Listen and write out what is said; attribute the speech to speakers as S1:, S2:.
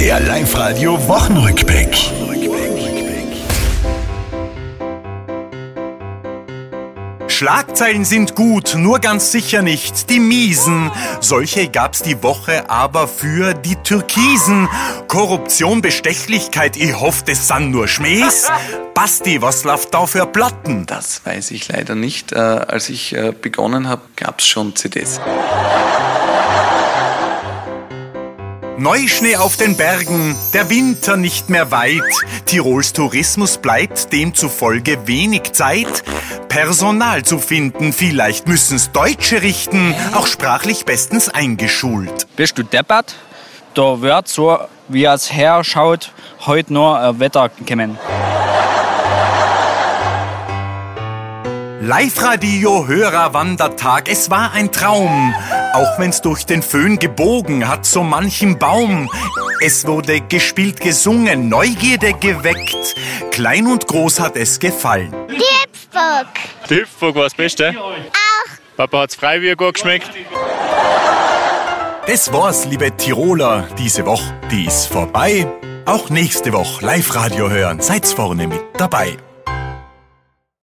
S1: Der Live-Radio Wochenrückblick.
S2: Schlagzeilen sind gut, nur ganz sicher nicht die miesen. Solche gab's die Woche aber für die Türkisen. Korruption, Bestechlichkeit, ich hoffe, das sind nur Schmähs. Basti, was läuft da für Platten?
S3: Das weiß ich leider nicht. Äh, als ich äh, begonnen habe, gab's schon CDs.
S2: Neuschnee auf den Bergen, der Winter nicht mehr weit. Tirols Tourismus bleibt demzufolge wenig Zeit. Personal zu finden, vielleicht müssen's Deutsche richten, auch sprachlich bestens eingeschult.
S4: Bist du deppert? Da wird so, wie es herschaut, heute nur Wetter kommen.
S2: Live-Radio Hörer Wandertag, es war ein Traum. Auch wenn's durch den Föhn gebogen hat, so manchem Baum. Es wurde gespielt, gesungen, Neugierde geweckt. Klein und groß hat es gefallen.
S5: Hüpfburg.
S6: Die Hüpfburg war das Beste.
S5: Auch.
S6: Papa hat's Freibier gut geschmeckt.
S2: Das war's, liebe Tiroler, diese Woche, die ist vorbei. Auch nächste Woche Live-Radio hören, seid's vorne mit dabei.